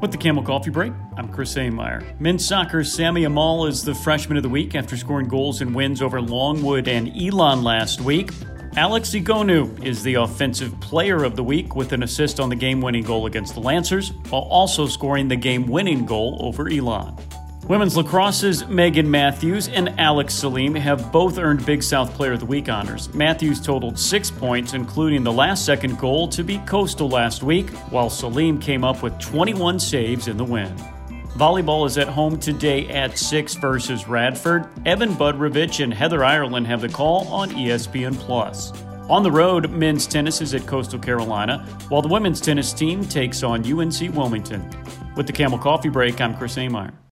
With the Camel Coffee Break, I'm Chris Ameyer. Men's soccer, Sammy Amal is the freshman of the week after scoring goals and wins over Longwood and Elon last week. Alex Egonu is the offensive player of the week with an assist on the game winning goal against the Lancers, while also scoring the game winning goal over Elon. Women's lacrosse's Megan Matthews and Alex Salim have both earned Big South Player of the Week honors. Matthews totaled six points, including the last second goal to beat Coastal last week, while Salim came up with 21 saves in the win. Volleyball is at home today at 6 versus Radford. Evan Budrovich and Heather Ireland have the call on ESPN Plus. On the road, men's tennis is at Coastal Carolina, while the women's tennis team takes on UNC Wilmington. With the Camel Coffee Break, I'm Chris Ameyer.